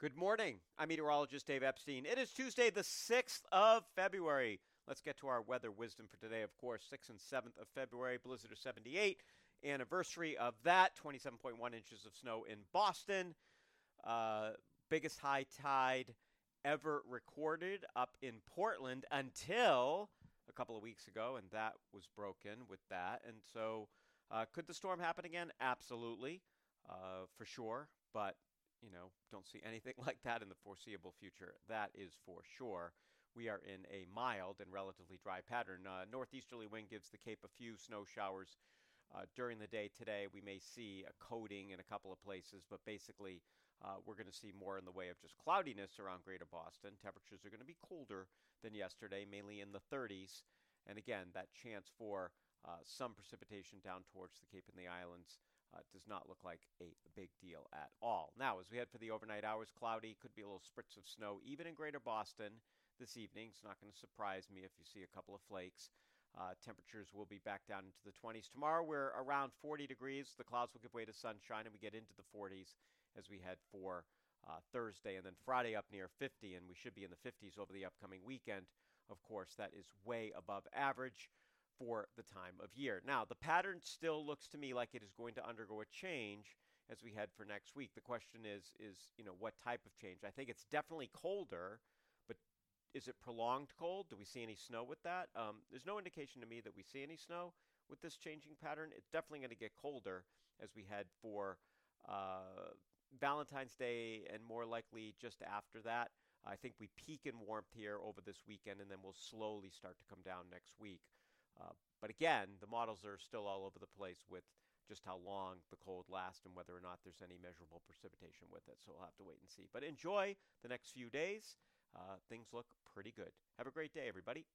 Good morning. I'm meteorologist Dave Epstein. It is Tuesday, the 6th of February. Let's get to our weather wisdom for today. Of course, 6th and 7th of February, blizzard of 78. Anniversary of that, 27.1 inches of snow in Boston. Uh, biggest high tide ever recorded up in Portland until a couple of weeks ago, and that was broken with that. And so, uh, could the storm happen again? Absolutely, uh, for sure. But you know, don't see anything like that in the foreseeable future. That is for sure. We are in a mild and relatively dry pattern. Uh, northeasterly wind gives the Cape a few snow showers uh, during the day today. We may see a coating in a couple of places, but basically, uh, we're going to see more in the way of just cloudiness around greater Boston. Temperatures are going to be colder than yesterday, mainly in the 30s. And again, that chance for uh, some precipitation down towards the Cape and the islands uh, does not look like a big deal at all. Now, as we head for the overnight hours, cloudy, could be a little spritz of snow, even in greater Boston this evening. It's not going to surprise me if you see a couple of flakes. Uh, temperatures will be back down into the 20s. Tomorrow, we're around 40 degrees. The clouds will give way to sunshine, and we get into the 40s as we head for uh, Thursday, and then Friday up near 50, and we should be in the 50s over the upcoming weekend. Of course, that is way above average for the time of year. Now, the pattern still looks to me like it is going to undergo a change as we head for next week. The question is is, you know, what type of change? I think it's definitely colder, but is it prolonged cold? Do we see any snow with that? Um, there's no indication to me that we see any snow with this changing pattern. It's definitely going to get colder as we head for uh, Valentine's Day and more likely just after that. I think we peak in warmth here over this weekend and then we'll slowly start to come down next week. Uh, but again, the models are still all over the place with just how long the cold lasts and whether or not there's any measurable precipitation with it. So we'll have to wait and see. But enjoy the next few days. Uh, things look pretty good. Have a great day, everybody.